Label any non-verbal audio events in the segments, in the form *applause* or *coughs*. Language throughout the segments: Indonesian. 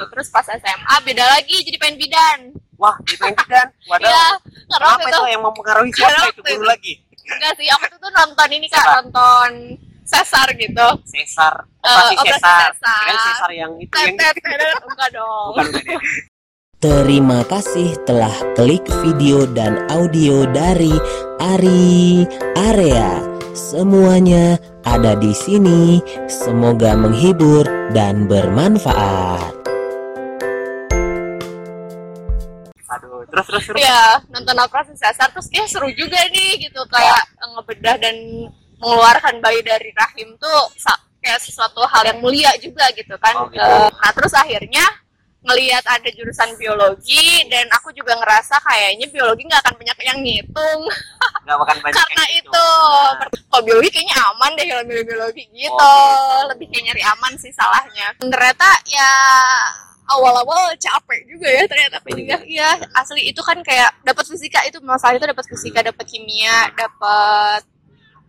gitu terus pas SMA beda lagi jadi pengen bidan Wah, di pengen bidan. *laughs* Waduh. Iya, karena Apa itu itu yang mempengaruhi siapa itu guru lagi? enggak sih aku tuh, nonton ini kak Siapa? nonton sesar gitu Sesar, Eh, operasi operasi Sesar. Kan Sesar yang itu yang tetet enggak dong bukan bukan ya. *laughs* Terima kasih telah klik video dan audio dari Ari Area. Semuanya ada di sini. Semoga menghibur dan bermanfaat. Terus terus terus. Iya, nonton operasi sesar terus kayak seru juga nih gitu kayak ngebedah dan mengeluarkan bayi dari rahim tuh kayak sesuatu hal yang mulia juga gitu kan. Oh, gitu. Eh, nah terus akhirnya ngelihat ada jurusan biologi dan aku juga ngerasa kayaknya biologi nggak akan banyak yang ngitung Enggak makan banyak *laughs* karena yang itu Nah, kalau biologi kayaknya aman deh kalau biologi biologi gitu Oh, gitu. lebih kayak nyari aman sih salahnya ternyata ya awal-awal capek juga ya ternyata Oh, juga iya asli itu kan kayak dapat fisika itu masalah itu dapat fisika dapat kimia dapat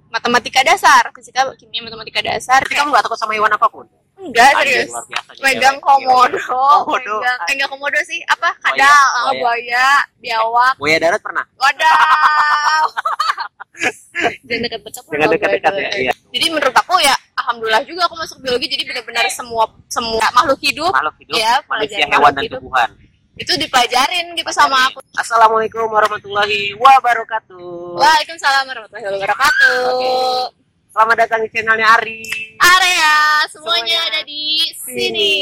matematika dasar fisika kimia matematika dasar Tapi kamu nggak takut sama hewan apa pun? enggak serius luar biasa. nih, megang cewek. komodo, Komodo. megang, enggak komodo sih, apa? Kadal, eh, buaya. buaya, biawak, Buaya darat pernah? wadaw. *laughs* Jangan dekat-dekat Jangan dekat-dekat ya. Iya. Jadi menurut aku ya, alhamdulillah juga aku masuk biologi jadi benar-benar semua semua makhluk hidup Makhluk hidup, Iya, manusia, hewan dan hidup. tumbuhan. itu dipelajarin gitu sama aku. Assalamualaikum warahmatullahi wabarakatuh. Waalaikumsalam warahmatullahi wabarakatuh. Oke. Selamat datang di channelnya Ari. Area semuanya Semuanya ada di sini.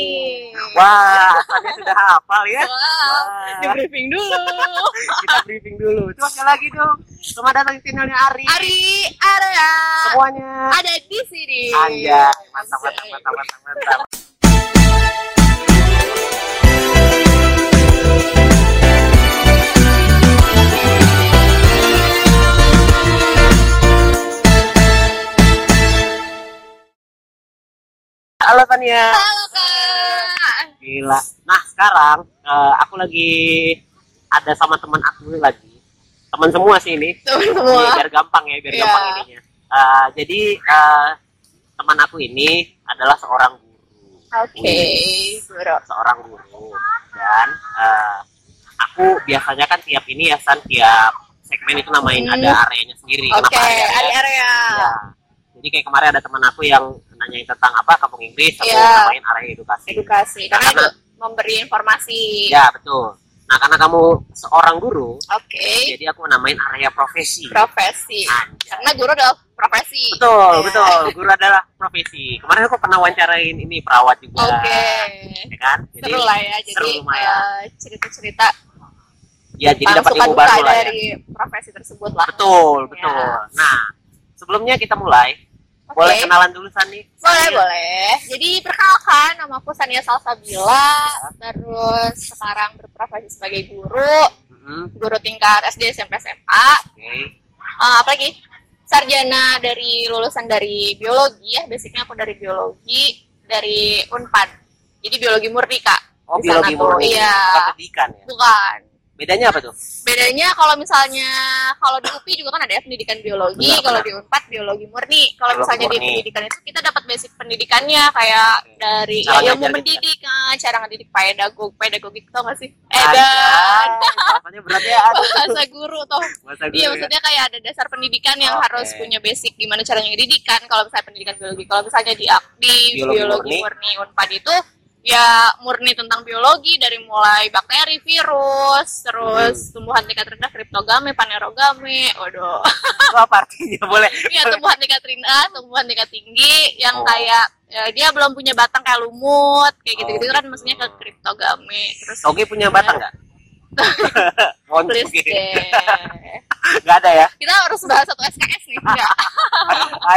Wah, asalnya sudah hafal ya. Wow, Wah. di briefing dulu. Kita briefing dulu. Coba sekali lagi dong. Selamat datang di channelnya Ari. Ari area Semuanya. ada di sini. Anjay, mantap, mantap, mantap, mantap, mantap. Halo Tania. Halo kak. Gila. Nah sekarang eh, aku lagi ada sama teman aku lagi. Teman semua sih ini. Teman Iya, semua. biar gampang ya, biar Iya. gampang ininya. Eh, jadi eh, teman aku ini adalah seorang guru. Oke, guru. Seorang guru dan eh, aku biasanya kan tiap ini ya san tiap segmen itu namain Hmm. ada areanya sendiri. Oke, area ya? Ari area. Iya. Jadi kayak kemarin ada teman aku yang nanyain tentang apa kampung Inggris, aku Iya. namain area edukasi. Edukasi. Karena Karena- itu memberi informasi. Ya betul. Nah karena kamu seorang guru, Oke. jadi aku namain area profesi. Profesi. Anjay. Karena guru adalah profesi. Betul, Ya. betul. Guru adalah profesi. Kemarin aku pernah wawancarain ini perawat juga. Oke. Ya kan? Jadi, Seru lah ya. Jadi seru lumayan. eh, cerita-cerita ya jadi dapat ilmu baru lah ya. dari profesi tersebut lah. Betul, betul. Ya. Nah, sebelumnya kita mulai. Oke. Boleh kenalan dulu Sani? Boleh, Sani. boleh. Jadi perkenalkan, nama aku Sania Salsabila, terus sekarang berprofesi sebagai guru, Mm-mm. guru tingkat SD, SMP, SMA. Oke. Eh, apa lagi? Sarjana dari lulusan dari biologi ya, basicnya aku dari biologi, dari Unpad. Jadi biologi murni, Kak. Oh, Di biologi murni. Iya. Bukan pendidikan ya. Bukan. Bedanya apa tuh? Bedanya kalau misalnya kalau di UPI juga kan ada ya pendidikan biologi, Benar, kalau benar. di Unpad biologi murni. Kalau misalnya di murni. pendidikan itu kita dapat basic pendidikannya kayak dari Cara ya, ilmu gitu mendidik, ah, cara ngedidik pedagog, pedagogik tau gak sih? Edan. Bahasanya berat ya. *laughs* Bahasa guru toh. Bahasa Iya guru ya. maksudnya kayak ada dasar pendidikan yang Oke. harus punya basic gimana caranya ngedidik kan kalau misalnya pendidikan biologi. Kalau misalnya di di Biologi biologi, murni. murni Unpad itu ya murni tentang biologi dari mulai bakteri, virus, terus Hmm. tumbuhan tingkat rendah kriptogame, panerogame, waduh. *laughs* Apa artinya? Boleh. *laughs* Iya tumbuhan tingkat rendah, tumbuhan tingkat tinggi yang Oh. kayak ya, dia belum punya batang kayak lumut, kayak Oh, gitu-gitu kan gitu. maksudnya ke kriptogame. Terus Toge punya batang nggak? *laughs* Please Toge. deh. Nggak ada ya? Kita harus bahas satu SKS nih. Enggak.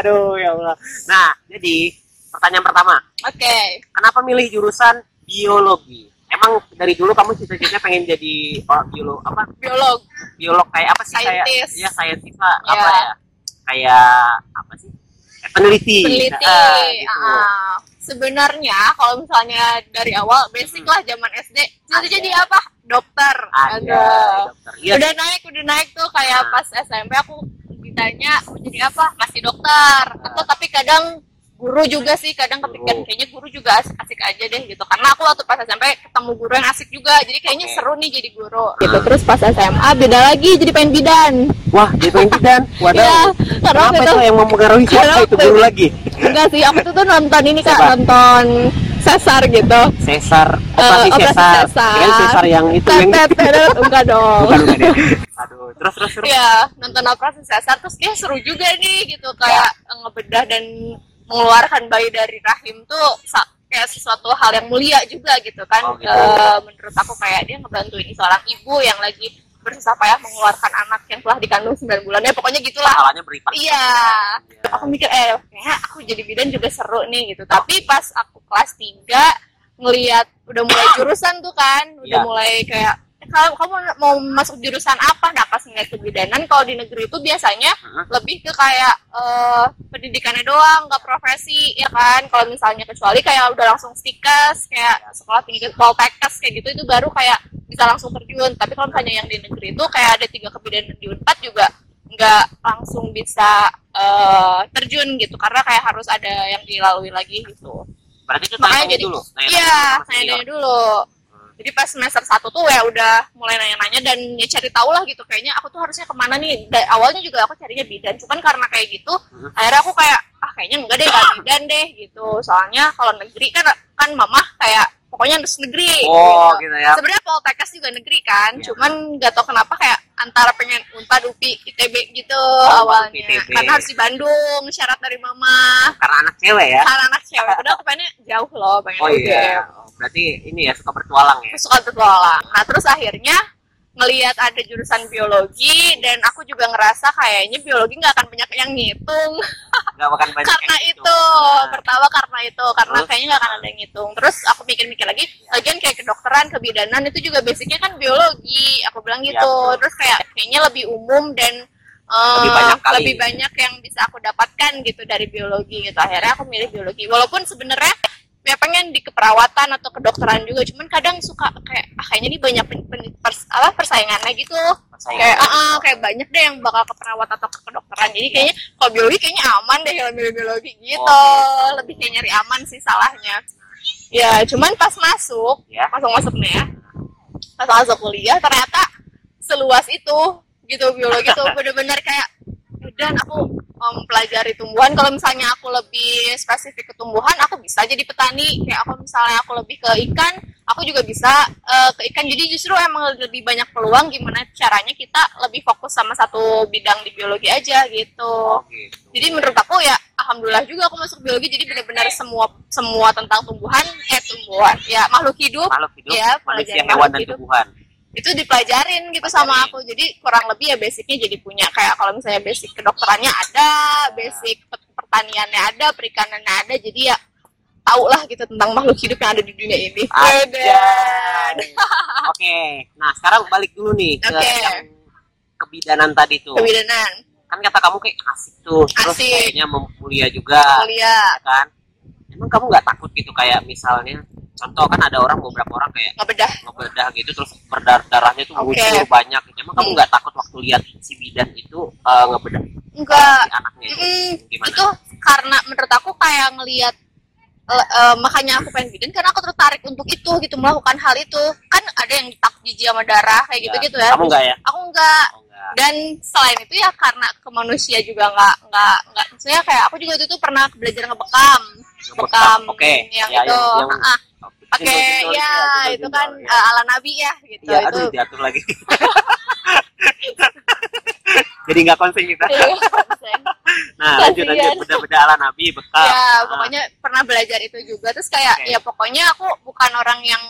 Aduh ya Allah. Nah, jadi pertanyaan pertama, Oke. kenapa milih jurusan biologi? Emang dari dulu kamu cita-citanya pengen jadi orang biolog apa? Biolog. Biolog kayak apa sih kayak Scientist. ya saintis lah, Ya. apa ya? Kayak apa sih? Peneliti. peneliti. Ah, gitu. Ah, sebenarnya kalau misalnya dari awal basic Hmm. lah zaman SD jadi jadi apa? Dokter. Ada Ada. dokter. Iya. Udah naik, udah naik tuh kayak Nah. pas SMP aku ditanya mau jadi apa? Masih dokter. Nah. Atau tapi kadang guru juga sih kadang kepikiran kayaknya guru juga asik-asik aja deh gitu karena aku waktu pas SMP ketemu guru yang asik juga jadi kayaknya Oke. seru nih jadi guru gitu terus pas SMA beda lagi jadi pengen bidan Wah, jadi pengen bidan. *laughs* Iya, Waduh. karena Kenapa waktu itu itu yang mempengaruhi siapa itu guru lagi? enggak sih aku tuh tuh nonton ini kak Siapa? nonton sesar gitu Sesar, Eh, operasi operasi sesar. sesar. Dengan sesar yang itu yang enggak *laughs* dong bukan bukan ya. Aduh, terus terus terus. Iya, nonton operasi sesar terus kayak seru juga nih gitu kayak ngebedah dan mengeluarkan bayi dari rahim tuh kayak sesuatu hal yang mulia juga gitu kan. Oh, gitu. Eh, menurut aku kayak dia ngebantuin seorang ibu yang lagi bersusah payah mengeluarkan anak yang telah dikandung 9 bulan ya pokoknya gitulah. Pahalanya berlipat. Iya. Aku mikir eh kayak aku jadi bidan juga seru nih gitu. Tapi pas aku kelas 3 ngelihat udah mulai jurusan tuh kan, udah Iya. mulai kayak "Eh, kalau kamu mau masuk jurusan apa? Nah, pas ngeliat kebidanan kalau di negeri itu biasanya Heeh. lebih ke kayak eh, pendidikannya doang, nggak profesi ya kan. Kalau misalnya kecuali kayak udah langsung stikes, kayak sekolah tinggi poltekkes kayak gitu itu baru kayak bisa langsung terjun. Tapi kalau misalnya yang di negeri itu kayak ada tiga kebidanan di Unpad juga nggak langsung bisa eh, terjun gitu karena kayak harus ada yang dilalui lagi gitu. Berarti itu Makanya jadi- dulu. Iya, saya dulu. Jadi pas semester satu tuh ya udah mulai nanya-nanya dan ya cari tahu lah gitu. Kayaknya aku tuh harusnya ke mana nih? Da- awalnya juga aku carinya bidan, cuman karena kayak gitu, Hmm. akhirnya aku kayak ah kayaknya enggak deh nggak bidan deh gitu. Soalnya kalau negeri kan kan mamah kayak pokoknya harus negeri. Oh, gitu. gitu ya. Sebenarnya Poltekkes juga negeri kan, Iya. cuman nggak tahu kenapa kayak antara pengen Unpad, UPI, ITB gitu Oh, awalnya. ITB. Karena harus di Bandung, syarat dari mama. Karena anak cewek ya. Karena anak cewek, padahal aku pengennya jauh loh, pengen Oh UGM iya. Berarti ini ya suka bertualang ya. suka bertualang. Nah terus akhirnya ngelihat ada jurusan biologi dan aku juga ngerasa kayaknya biologi nggak akan banyak yang ngitung Enggak makan banyak *laughs* karena yang itu Nah, pertama karena itu karena Terus? kayaknya nggak akan ada yang ngitung terus aku mikir-mikir lagi lagian kayak kedokteran kebidanan itu juga basicnya kan biologi aku bilang gitu betul. terus kayak kayaknya lebih umum dan eh, Lebih banyak kali. lebih banyak yang bisa aku dapatkan gitu dari biologi gitu akhirnya aku milih biologi walaupun sebenarnya ya pengen di keperawatan atau kedokteran juga cuman kadang suka kayak ah kayaknya ini banyak pen- pen- pers- apa persaingannya gitu persaingan. kayak ah, ah, kayak banyak deh yang bakal ke perawat atau ke kedokteran jadi kayaknya kalau biologi kayaknya aman deh kalau biologi gitu Oh, gitu. lebih kayak nyari aman sih salahnya ya cuman pas masuk Ya. masuk masuk nih ya pas masuk kuliah ternyata seluas itu gitu biologi tuh *laughs* bener-bener kayak dan aku mempelajari tumbuhan. Kalau misalnya aku lebih spesifik ke tumbuhan aku bisa jadi petani. Kayak aku misalnya aku lebih ke ikan aku juga bisa eh, ke ikan. Jadi justru emang lebih banyak peluang gimana caranya kita lebih fokus sama satu bidang di biologi aja gitu. Oh, gitu. jadi menurut aku ya alhamdulillah juga aku masuk biologi. Jadi benar-benar semua semua tentang tumbuhan eh tumbuhan. Ya makhluk hidup. Makhluk hidup, Iya, manusia, hewan dan hidup. tumbuhan. Itu dipelajarin gitu sama aku jadi kurang lebih ya basicnya jadi punya kayak kalau misalnya basic kedokterannya ada basic pet- pertaniannya ada perikanannya ada jadi ya tau lah gitu tentang makhluk hidup yang ada di dunia ini Anjay. *laughs* Oke, nah sekarang balik dulu nih ke Oke. yang kebidanan tadi tuh. kebidanan Kan kata kamu kayak asik tuh, terus Asik. kayaknya memkuliah juga, kuliah ya kan? Emang kamu nggak takut gitu kayak misalnya, contoh kan ada orang beberapa orang kayak ngebedah ngebedah gitu terus berdarah darahnya tuh Oke. muncul banyak. gitu. Emang kamu Hmm. nggak takut waktu lihat si bidan itu eh, ngebedah enggak si anaknya itu? Mm, Gimana? itu karena menurut aku kayak ngelihat eh, eh, makanya aku pengen bikin karena aku tertarik untuk itu gitu melakukan hal itu kan ada yang tak jijik sama darah kayak gitu gitu ya Kamu nggak ya? aku enggak Oh, enggak. dan selain itu ya karena ke manusia juga nggak nggak nggak maksudnya kayak aku juga itu pernah belajar ngebekam ngebekam Oke. yang Ya, itu yang- yang- Ah, Oke, simbol-simbol ya simbol-simbol, itu kan ya. ala nabi ya gitu Iya, itu aduh diatur lagi. *laughs* Jadi nggak konsen kita. *laughs* Nah, lanjut lanjut Kasian. beda-beda ala Nabi bekal. ya Nah, pokoknya pernah belajar itu juga terus kayak Oke. ya pokoknya aku bukan orang yang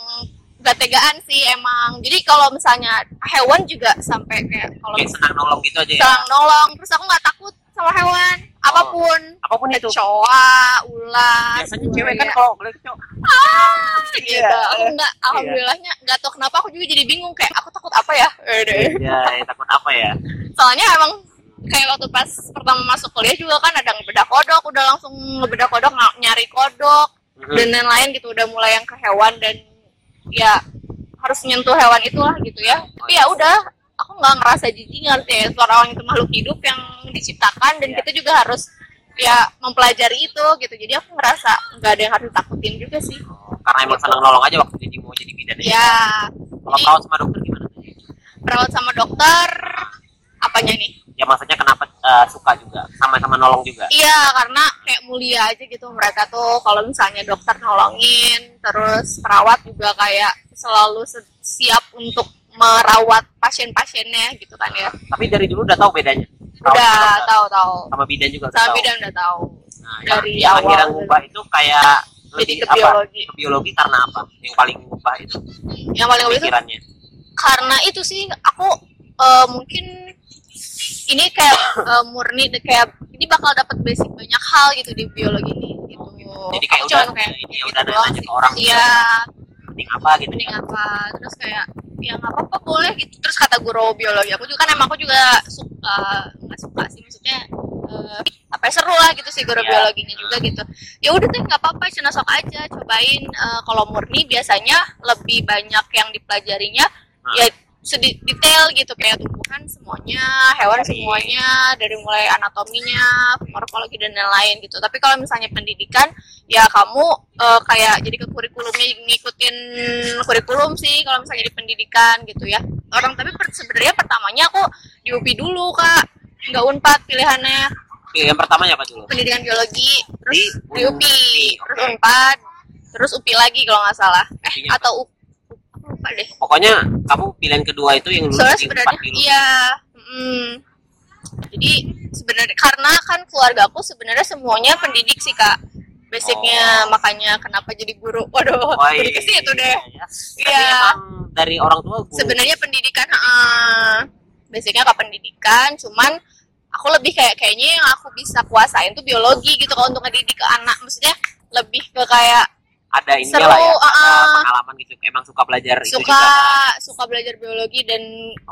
gak tegaan sih emang jadi kalau misalnya hewan juga sampai kayak kalau senang nolong gitu aja ya. misalnya nolong terus aku nggak takut sama hewan apa pun Apa pun itu. kecoa ular Biasanya cewek kan kalau kecoa. ah, gitu Iya. aku nggak alhamdulillahnya nggak tahu kenapa aku juga jadi bingung kayak aku takut apa ya Ya, ya, takut apa ya? soalnya emang kayak waktu pas pertama masuk kuliah juga kan ada ngebedah kodok udah langsung ngebedah kodok nyari kodok Mhm. dan lain-lain gitu udah mulai yang ke hewan dan ya harus nyentuh hewan itulah gitu ya tapi ya udah aku nggak ngerasa jijik ngerti ya suara orang itu makhluk hidup yang diciptakan dan Iya. kita juga harus ya mempelajari itu gitu. Jadi aku ngerasa nggak ada yang harus ditakutin juga sih. Oh, karena emang senang nolong aja waktu jadi mau jadi bidan. Ya kalau perawat sama dokter gimana? Perawat sama dokter apanya nih? Ya maksudnya kenapa eh, suka juga? Sama-sama nolong juga? Iya, karena kayak mulia aja gitu. Mereka tuh kalau misalnya dokter nolongin, terus perawat juga kayak selalu se- siap untuk merawat pasien-pasiennya gitu kan ya. tapi dari dulu udah tahu bedanya Perawat Udah dokter. tahu-tahu. sama bidan juga udah Sama tahu bidan udah tahu. nah, yang- dari yang, awal. akhirnya ngubah itu kayak Jadi ke apa? biologi. ke biologi karena apa yang paling ngubah itu Yang paling itu pikirannya karena itu sih aku eh, mungkin ini kayak eh, murni kayak ini bakal dapat basic banyak hal gitu di biologi ini gitu. jadi kayak Aku udah kayak ini ya gitu udah nanya ke orang Iya, penting apa gitu mending apa terus kayak ya nggak apa-apa boleh gitu terus kata guru biologi aku juga kan emang aku juga suka nggak suka sih maksudnya eh, apa ya, seru lah gitu sih guru Iya. biologinya juga gitu ya udah deh nggak apa-apa cina sok aja cobain Eh, kalau murni biasanya lebih banyak yang dipelajarinya Hmm. ya sedih detail gitu kayak tumbuhan semuanya hewan Dari- semuanya dari mulai anatominya morfologi dan lain-lain gitu. Tapi kalau misalnya pendidikan ya kamu eh, kayak jadi ke kurikulumnya ngikutin kurikulum sih kalau misalnya di pendidikan gitu ya. Orang tapi per- sebenarnya pertamanya aku di UPI dulu kak. Nggak unpad pilihannya. Oke, yang pertamanya apa dulu? Pendidikan biologi terus Di di, UPI Unpi, terus unpad terus UPI lagi kalau nggak salah. Eh atau U- aku lupa deh pokoknya kamu pilihan kedua itu yang lulus soalnya di sebenarnya iya mm, jadi sebenarnya karena kan keluarga aku sebenarnya semuanya pendidik sih kak basicnya Oh. makanya kenapa jadi guru *laughs* waduh Wah, jadi ke situ deh iya. Tapi Iya. emang dari orang tua guru. sebenarnya pendidikan heeh. basicnya ke pendidikan cuman aku lebih kayak kayaknya yang aku bisa kuasain tuh biologi gitu kalau untuk ngedidik ke anak maksudnya lebih ke kayak ada ini Seru, lah ya, ada uh-uh. pengalaman gitu. Emang suka belajar itu suka juga. suka belajar biologi dan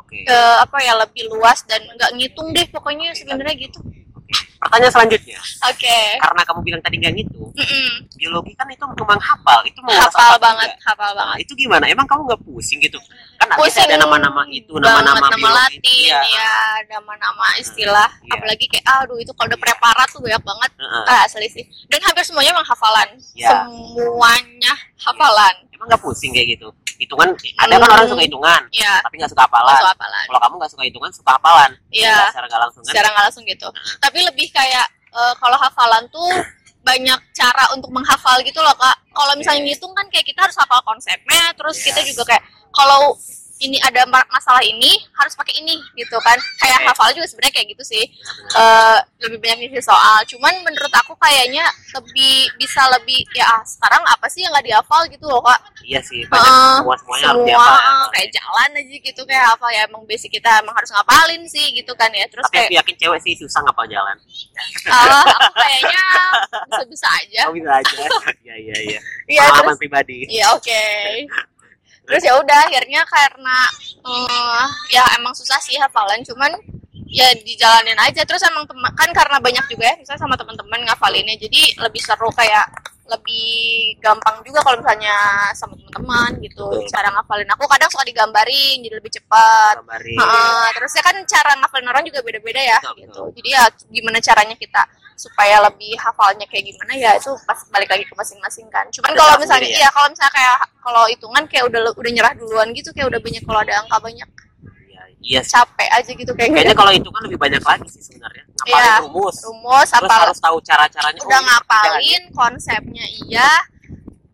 Oke. ke apa ya lebih luas dan nggak ngitung deh pokoknya sebenarnya gitu Oke. Pertanyaan selanjutnya, oke karena kamu bilang tadi nggak gitu, Mm-mm. biologi kan itu memang hafal, itu menguras hafal banget juga. hafal Nah, banget itu gimana? Emang kamu nggak pusing gitu? Kan pusing ada nama-nama itu, nama-nama nama latin Iya. ya nama-nama istilah Iya. apalagi kayak aduh itu kalau udah preparat tuh banyak banget Heeh. ah asli sih dan hampir semuanya emang hafalan Iya. semuanya hafalan Emang nggak pusing kayak gitu? Hitungan, ada kan Hmm. orang suka hitungan, ya tapi nggak suka hafalan. hafalan Kalau kamu nggak suka hitungan, suka hafalan. Iya. Nggak Secara nggak langsung kan? secara nggak langsung gitu Heeh. tapi lebih kayak eh, kalau hafalan tuh banyak cara untuk menghafal gitu loh kak kalau misalnya ngitung kan kayak kita harus hafal konsepnya terus Iya. kita juga kayak kalau ini ada ma- masalah ini harus pakai ini gitu kan kayak hafal juga sebenarnya kayak gitu sih Eh, lebih banyak ngisi soal cuman menurut aku kayaknya lebih bisa lebih ya ah, sekarang apa sih yang nggak dihafal gitu loh kak Iya sih, banyak Heeh, semua semuanya harus semua dihafal. ya. kayak jalan aja gitu kayak apa ya emang basic kita emang harus ngapalin sih gitu kan ya terus Tapi kayak aku yakin cewek sih susah ngapal jalan. Ah, aku kayaknya bisa-bisa aja. Oh bisa aja. *laughs* Iya iya iya. Iya Pengalaman pribadi. Iya oke. Terus ya udah akhirnya karena eh, ya emang susah sih hafalan cuman ya dijalanin aja terus emang teman kan karena banyak juga ya misalnya sama teman-teman ngafalinnya jadi lebih seru kayak lebih gampang juga kalau misalnya sama teman-teman gitu Betul. cara ngafalin aku kadang suka digambarin jadi lebih cepat. Heeh, terus ya kan cara ngafalin orang juga beda-beda ya Betul, gitu. Jadi ya gimana caranya kita supaya lebih hafalnya kayak gimana ya itu pas balik lagi ke masing-masing kan. Cuman kalau cara misalnya sendiri ya? iya kalau misalnya kayak kalau hitungan kayak udah udah nyerah duluan gitu kayak udah banyak kalau ada angka banyak Iya, iya sih. capek aja gitu kayak Kayaknya gitu. kalau itu kan lebih banyak lagi sih sebenarnya. Ngapalin Iya. rumus. rumus Terus apa harus tahu cara-caranya. udah Oh, ini ngapalin konsepnya iya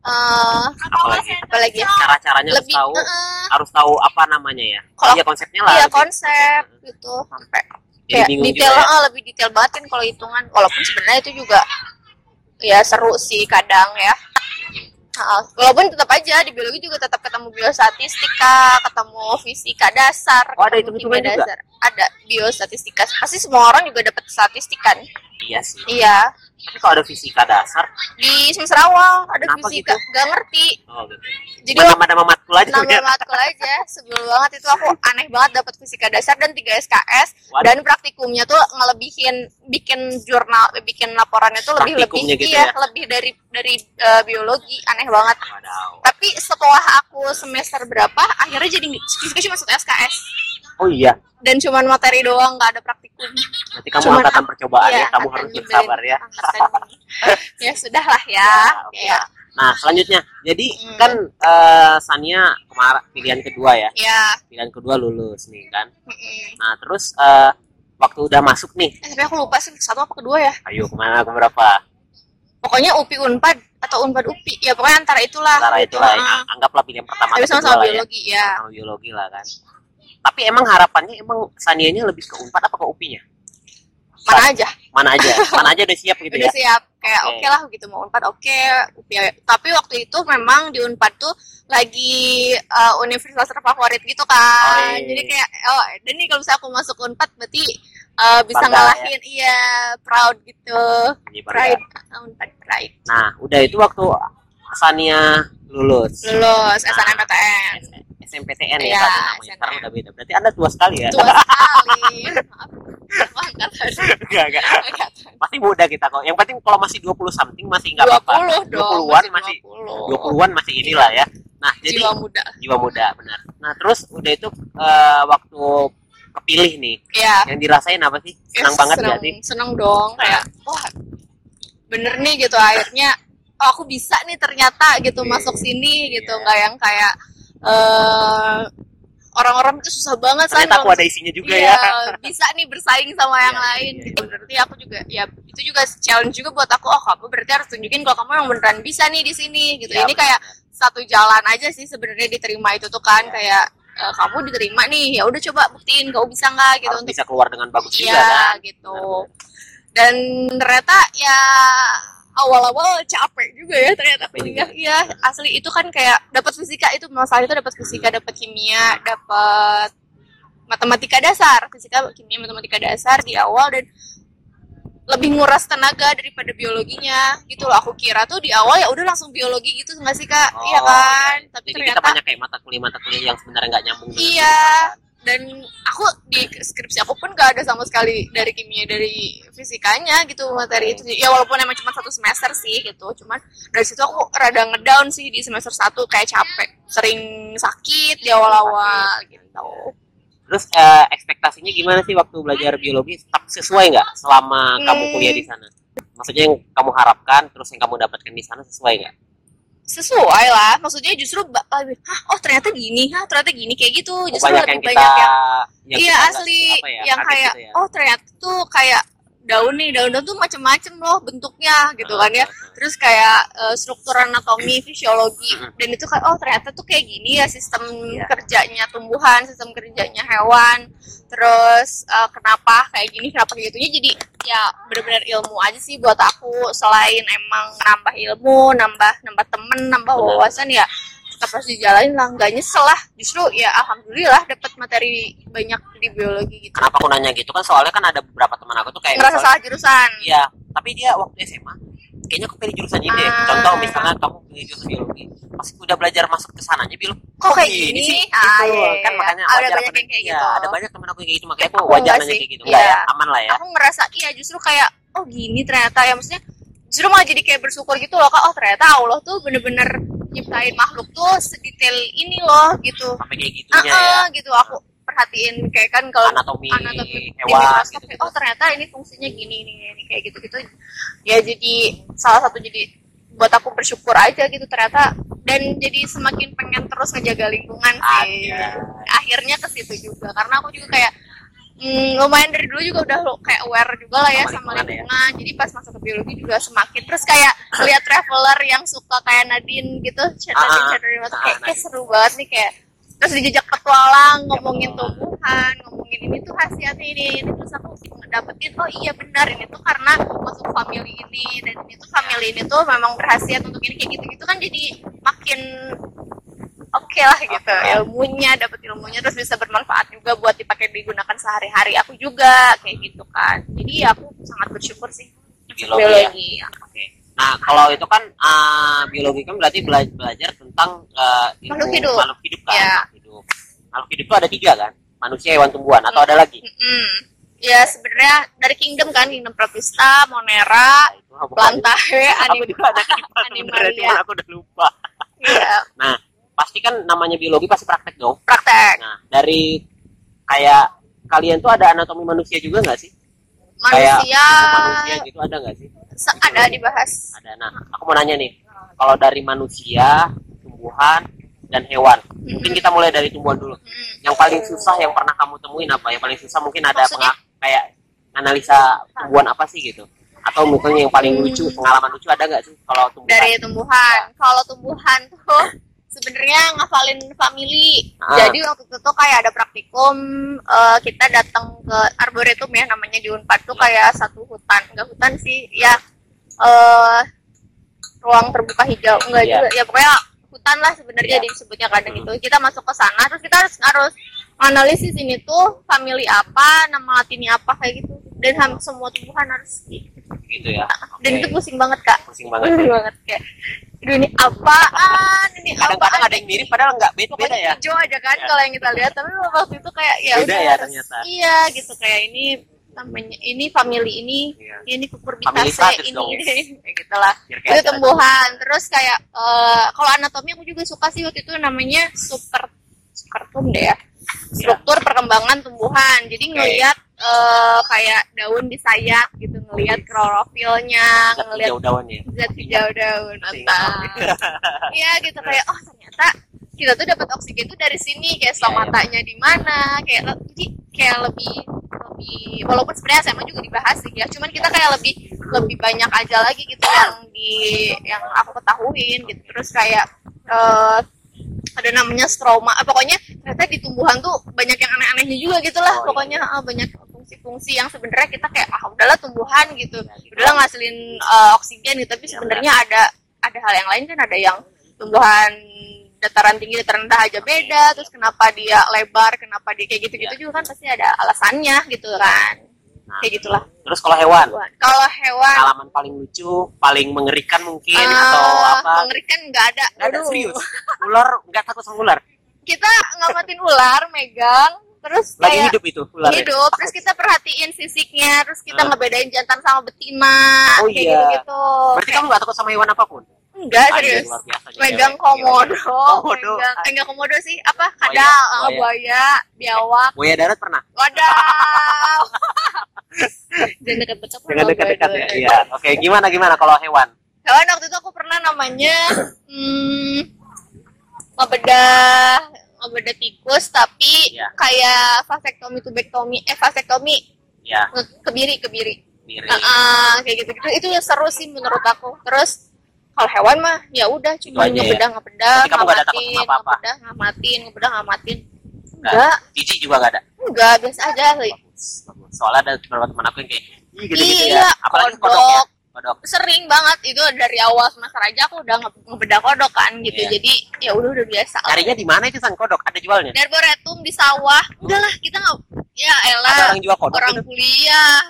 eh Apalagi? apalagi ya Cara-caranya harus lebih tahu. eh, Harus tahu apa namanya ya. Kalau- iya konsepnya lah. iya gitu. konsep gitu sampai Jadi kayak detail juga ya. ah, lebih detail banget kan kalau hitungan. Walaupun sebenarnya itu juga ya seru sih kadang ya. Walaupun tetap aja di biologi juga tetap ketemu biostatistika ketemu fisika dasar Oh, ada ketemu hitung-hitungan kimia juga? dasar. Ada biostatistika. Pasti semua orang juga dapat statistik kan? Iya sih. iya Tapi kalau ada fisika dasar, di semester awal ada Kenapa fisika gitu? gak ngerti oh gitu. jadi nama-nama matkul aja. nama ya. matkul aja sebel banget itu aku aneh banget dapat fisika dasar dan 3 SKS Waduh. dan praktikumnya tuh ngelebihin bikin jurnal bikin laporannya tuh lebih lebih gitu iya ya? lebih dari dari eh, biologi aneh banget Wadaw. tapi setelah aku semester berapa akhirnya jadi fisika cuma satu SKS Oh iya. Dan cuman materi doang nggak ada praktikum Berarti kamu Cuman angkatan percobaan Iya, ya, kamu harus bersabar ya. Ya sudah lah ya Ya, ya Nah, selanjutnya. Jadi Hmm. kan eh, Sania kemarin pilihan kedua ya. ya Pilihan kedua lulus nih kan. mm-mm. Nah, terus eh, waktu udah masuk nih, eh, tapi aku lupa sih satu apa kedua ya ayo ke mana ke berapa? pokoknya upi unpad atau unpad upi ya pokoknya antara itulah Antara gitu. itu lah, Ah. anggaplah pilihan pertama tapi sama-sama ya. biologi ya Sama biologi lah kan. Tapi emang harapannya emang Sanianya lebih ke Unpad apa ke UPI-nya? mana aja Mana aja? *laughs* Mana aja udah siap gitu udah ya? siap kayak Oke. oke lah gitu mau unpad oke UPI. tapi waktu itu memang di unpad tuh lagi uh, universitas terfavorit gitu kan Oh, iya. jadi kayak oh dan nih kalau misalnya aku masuk unpad berarti uh, bisa Bangga, ngalahin iya proud gitu pride uh, unpad pride Nah, udah itu waktu Sania lulus. lulus Nah. SNMPTN SMPTN ya Iya, tadi namanya. Sekarang udah beda. Berarti Anda tua sekali ya? tua sekali maaf Enggak, enggak. Pasti muda kita kok. Yang penting kalau masih 20 something masih enggak apa-apa. 20 dong 20-an masih 20 20-an masih inilah ya. Nah, jadi jiwa muda jiwa muda benar. Nah, terus udah itu eh, waktu kepilih nih, ya yang dirasain apa sih? Senang Ya, banget seneng, gak sih? seneng dong kayak wah bener nih gitu akhirnya oh, aku bisa nih ternyata gitu Iya. masuk sini gitu Iya. nggak yang kayak eh orang-orang itu susah banget Ternyata aku ada isinya juga Iya, ya. bisa nih bersaing sama yang Iya, lain. gitu berarti aku juga ya itu juga challenge juga buat aku. Oh kamu berarti harus tunjukin kalau kamu yang beneran bisa nih di sini gitu. Iya, ini kayak satu jalan aja sih sebenarnya diterima itu tuh kan. Kayak eh, kamu diterima nih ya udah coba buktiin kamu bisa nggak gitu Harus untuk bisa keluar dengan bagus juga Iya kan. gitu. Dan ternyata ya awal-awal capek juga ya ternyata kuliah. Iya. asli itu kan kayak dapat fisika itu masalah itu dapat fisika, dapat kimia, dapat matematika dasar, fisika, kimia, matematika dasar di awal dan lebih nguras tenaga daripada biologinya. Gitu loh aku kira tuh di awal ya udah langsung biologi gitu nggak sih kak? Oh, iya kan? Tapi Jadi kita ternyata banyak kayak mata kuliah mata kuliah yang sebenarnya nggak nyambung. dengan Iya. Dan aku di skripsi aku pun gak ada sama sekali dari kimia dari fisikanya gitu materi itu. Ya walaupun emang cuma satu semester sih gitu. Cuman dari situ aku rada ngedown sih di semester satu kayak capek, sering sakit di awal-awal gitu. Terus eh, ekspektasinya gimana sih waktu belajar biologi? Tetap sesuai nggak selama kamu Hmm. kuliah di sana? Maksudnya yang kamu harapkan, terus yang kamu dapatkan di sana sesuai nggak? Sesuai lah, maksudnya justru ba- lebih, hah oh ternyata gini, hah ternyata gini kayak gitu. Oh, Justru banyak lebih yang kita, banyak yang yang iya asli ya, yang kayak gitu ya. oh ternyata tuh kayak daun nih daun-daun tuh macem-macem loh bentuknya gitu kan ya. Terus kayak eh, struktur anatomi fisiologi Mm-mm. dan itu kan oh ternyata tuh kayak gini ya sistem Iya. kerjanya tumbuhan sistem kerjanya hewan. Terus eh, kenapa kayak gini kenapa kayak gitunya jadi ya benar-benar ilmu aja sih buat aku. Selain emang nambah ilmu nambah nambah temen nambah wawasan ya tetap harus dijalanin lah nggak nyesel lah justru ya alhamdulillah dapat materi banyak di biologi gitu Kenapa aku nanya gitu kan? Soalnya kan ada beberapa teman aku tuh kayak ngerasa salah jurusan Iya, tapi dia waktu SMA kayaknya aku pilih jurusan ini deh. Ah. Contoh misalnya kamu pilih jurusan biologi, pas udah belajar masuk ke sananya bilang, kok kayak gini gini sih?" ah, Gitu. iya, kan iya. makanya ada wajar banyak yang kayak iya, gitu ada banyak teman aku yang kayak gitu, makanya aku Aku wajar nanya sih. kayak gitu. Iya. ya, aman lah ya. aku ngerasa iya justru kayak oh gini ternyata ya maksudnya justru malah jadi kayak bersyukur gitu loh kak oh ternyata Allah tuh bener-bener nyiptain makhluk tuh sedetail ini loh gitu Sampai kayak gitunya ya. gitu aku perhatiin kayak kan kalau Anatomi, anatomi hewan gitu. kayak, oh ternyata ini fungsinya gini ini ini kayak gitu gitu ya jadi salah satu jadi buat aku bersyukur aja gitu ternyata dan jadi semakin pengen terus ngejaga lingkungan sih Ada. akhirnya ke situ juga karena aku juga kayak hmm, lumayan dari dulu juga udah kayak aware juga lah ya Sama sama lingkungan ya. jadi pas masuk ke biologi juga semakin terus kayak *clears throat* lihat traveler yang suka kayak Nadine gitu chat Ah, Nadine ah. chat Nadine Ah, kayak, kayak seru banget nih kayak terus dijejak petualang ngomongin tumbuhan ngomongin ini tuh khasiatnya ini ini terus aku ngedapetin oh iya benar ini tuh karena masuk family ini dan ini tuh family ini tuh memang berhasiat untuk ini kayak gitu gitu kan jadi makin oke lah gitu Oke. ilmunya dapat ilmunya terus bisa bermanfaat juga buat dipakai digunakan sehari-hari aku juga kayak gitu kan jadi ya aku sangat bersyukur sih Biologi, biologi ya. Oke. Nah, kalau itu kan ah, biologi kan berarti bela- belajar tentang eh, ilmu Makhluk hidup. makhluk hidup kan. Ya. Makhluk hidup. Makhluk hidup itu ada tiga kan? Manusia, hewan, tumbuhan. Atau ada lagi? Mm-mm. ya sebenarnya dari kingdom kan kingdom Provista Monera Nah? Plantae Aku juga ada Animalia. cuman aku udah lupa. ya, Pasti kan namanya biologi pasti praktek dong. praktek. Nah, dari kayak kalian tuh ada anatomi manusia juga nggak sih? Kayak manusia manusia gitu ada nggak sih? Se- ada dibahas. Ada. Nah aku mau nanya nih. Kalau dari manusia tumbuhan dan hewan mungkin kita mulai dari tumbuhan dulu. Hmm. yang paling susah yang pernah kamu temuin apa? Yang paling susah mungkin ada kayak analisa tumbuhan apa sih gitu? Atau mungkin yang paling lucu pengalaman lucu ada nggak sih kalau tumbuhan? Hmm. dari tumbuhan. Kalau tumbuhan tuh *laughs* sebenarnya ngafalin family. Ah. jadi waktu itu tuh kayak ada praktikum eh, kita datang ke arboretum ya namanya di Unpad tuh kayak satu hutan. Enggak hutan sih ya eh ruang terbuka hijau. Enggak Iya. juga ya pokoknya hutan lah sebenarnya Iya. disebutnya kadang itu kita masuk ke sana terus kita harus harus analisis ini tuh family apa nama latinnya apa kayak gitu. Dan hampir semua tumbuhan harus gitu ya. Dan itu pusing banget kak. Pusing banget. *laughs* Pusing banget kayak aduh ini apaan? Ini kadang-kadang apaan? Ada yang mirip? Padahal nggak beda, beda ya? hijau aja kan Ya. kalau yang kita lihat. Tapi waktu itu kayak ya Beda udah ya harus- ternyata. iya gitu. Kayak ini namanya ini family ini Iya. ini status ini dong, *laughs* ya. kayak gitulah itu tumbuhan. Terus kayak eh, kalau anatomi aku juga suka sih waktu itu namanya super supertum deh ya struktur perkembangan tumbuhan. Jadi ngelihat eh, kayak daun di sayap gitu ngelihat Oke. klorofilnya Zat ngelihat hijau daun ya? zat hijau daun. Iya. gitu. Kayak oh ternyata kita tuh dapat oksigen tuh dari sini. Kayak Iya, iya. stomatanya di mana kayak jadi kayak lebih lebih walaupun sebenarnya SMA juga dibahas sih ya cuman kita kayak lebih lebih banyak aja lagi gitu yang di yang aku ketahuin gitu. Terus kayak eh, ada namanya stroma. Ah, pokoknya ternyata di tumbuhan tuh banyak yang aneh-anehnya juga gitu lah. Oh, iya. pokoknya ah, banyak fungsi-fungsi yang sebenarnya kita kayak ah udahlah tumbuhan gitu. Ya, udahlah ngasilin eh, oksigen gitu. Tapi Iya, sebenarnya ada ada hal yang lain kan ada yang tumbuhan dataran tinggi dataran rendah aja beda. Terus kenapa dia lebar kenapa dia kayak gitu-gitu Iya. juga kan pasti ada alasannya gitu kan Nah, kayak gitulah. Terus kalau hewan? Kalau hewan pengalaman paling lucu paling mengerikan mungkin eh, atau apa? mengerikan nggak ada. Nggak ada serius? Ular nggak takut sama ular? Kita ngamatin ular megang terus lagi kayak hidup itu ular hidup terus kita perhatiin fisiknya terus kita Ah. ngebedain jantan sama betina Oh, kayak iya. gitu-gitu. Berarti kamu nggak takut sama hewan apa pun enggak serius. luar biasa nih megang cewek. komodo, Komodo. megang eh, enggak komodo sih. Apa? Buaya, kadal eh, buaya. buaya biawak. Buaya darat pernah? Wadaw. *laughs* Jangan dekat-dekat dengan sama dekat-dekat buaya ya. Iya. Oke gimana gimana kalau hewan? Hewan waktu itu aku pernah namanya *coughs* hmm, ngebedah ngebedah tikus tapi Iya. kayak vasektomi tubektomi. Eh vasektomi. Ya kebiri kebiri. Diri Ah, ah, kayak gitu gitu itu seru sih menurut aku. Terus kalau hewan mah ya udah cuma aja ya. ngebedah ngebedah ada ngamatin apa-apa? ngebedah ngamatin ngebedah ngamatin. Nggak. enggak jijik juga nggak ada? Enggak biasa aja bagus bagus. Soalnya ada beberapa teman aku yang kayak Ih, gitu-gitu Iya, ya. Apalagi kodok, kodok. kodok. Sering banget itu dari awal semester aja aku udah nge- ngebedah kodok kan gitu. Iya. jadi ya udah udah biasa. Nyarinya di mana itu san kodok? Ada jualnya? Di arboretum di sawah. Enggak lah kita nggak ya ada elah orang jual kodok orang gitu kuliah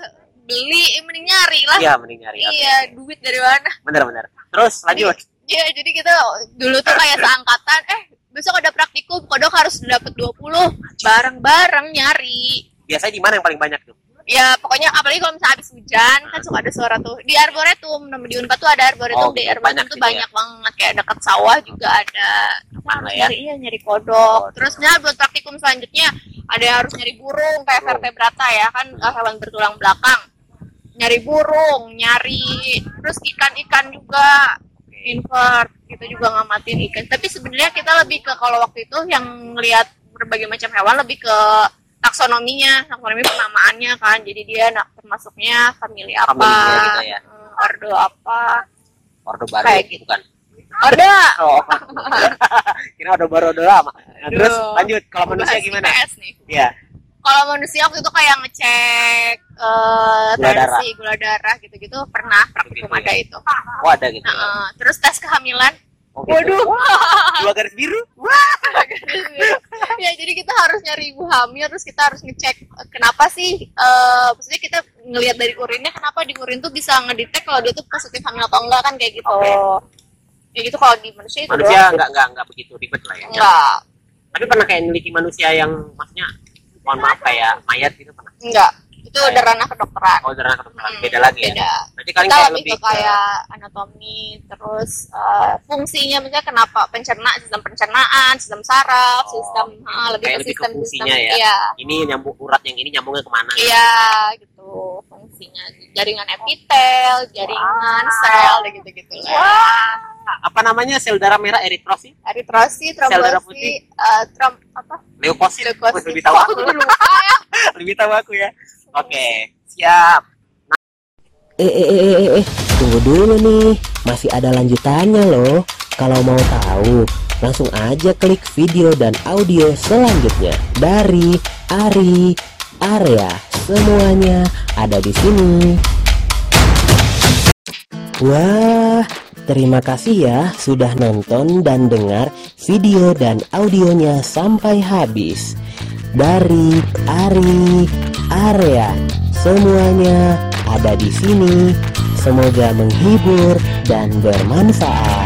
beli eh, mending nyari lah iya mending nyari iya duit dari mana bener-bener terus lanjut Iya, jadi kita dulu tuh kayak seangkatan, eh besok ada praktikum, kodok harus dapat 20. Bareng-bareng nyari. biasanya di mana yang paling banyak tuh Ya, pokoknya apalagi kalau misalnya habis hujan, kan suka ada suara tuh. Di Arboretum, nama di Unpad tuh ada Arboretum, Oh, di gitu. Arboretum Banyak tuh gitu ya. banyak banget. Kayak dekat sawah juga ada. Kita harus ya. nyari, iya, nyari kodok. Kodok. Terus nah, buat praktikum selanjutnya, ada yang harus nyari burung, kayak vertebrata ya, kan eh, hewan bertulang belakang. Nyari burung, nyari, terus ikan-ikan juga. Invert kita juga ngamatin ikan. Tapi sebenarnya kita lebih ke kalau waktu itu yang ngelihat berbagai macam hewan lebih ke taksonominya. Taksonomi penamaannya kan jadi dia nak termasuknya family apa Familinya gitu ya. eh, ordo apa. Ordo baru Kayak gitu. bukan? Ordo! *laughs* Oh kira ordo baru ordo lama. Nah, terus lanjut kalau manusia gimana? Iya kalau manusia waktu itu kayak ngecek eh Gula darah. tensi gula darah gitu-gitu pernah praktikum Gitu ya. ada itu oh ada gitu Nah, eh, terus tes kehamilan oh, gitu. waduh *laughs* dua garis biru ya jadi kita harus nyari ibu hamil terus kita harus ngecek eh, kenapa sih eh maksudnya kita ngelihat dari urinnya kenapa di urin tuh bisa ngedetek kalau dia tuh positif hamil atau enggak kan kayak gitu Oke. ya gitu kalau di manusia itu manusia doang. nggak nggak nggak begitu ribet lah ya enggak tapi pernah kayak neliti manusia yang maksudnya mohon maaf kayak mayat gitu pernah enggak itu udah ranah kedokteran Oh, dari kedokteran. Hmm, Beda lagi ya. beda Berarti kalian kita kayak lebih ke kayak anatomi terus eh, fungsinya misalnya kenapa pencerna sistem pencernaan sistem saraf Oh, sistem ah, lebih kayak ke lebih ke sistem fungsinya sistem ya. iya ini nyambung urat yang ini nyambungnya ke mana? gitu. iya gitu fungsinya jaringan epitel jaringan sel gitu gitu lah Apa namanya sel darah merah eritrosit? eritrosit Sel darah trombosit eh, trom apa Leukosit. leukosit Lebih tahu aku. ya *laughs* lebih tahu aku ya. Oke, siap. Eh, eh, eh, eh, eh, tunggu dulu nih. Masih ada lanjutannya loh. Kalau mau tahu, langsung aja klik video dan audio selanjutnya dari Ari Area. Semuanya ada di sini. Wah, terima kasih ya sudah nonton dan dengar video dan audionya sampai habis. Dari Ari Area, semuanya ada di sini. Semoga menghibur dan bermanfaat.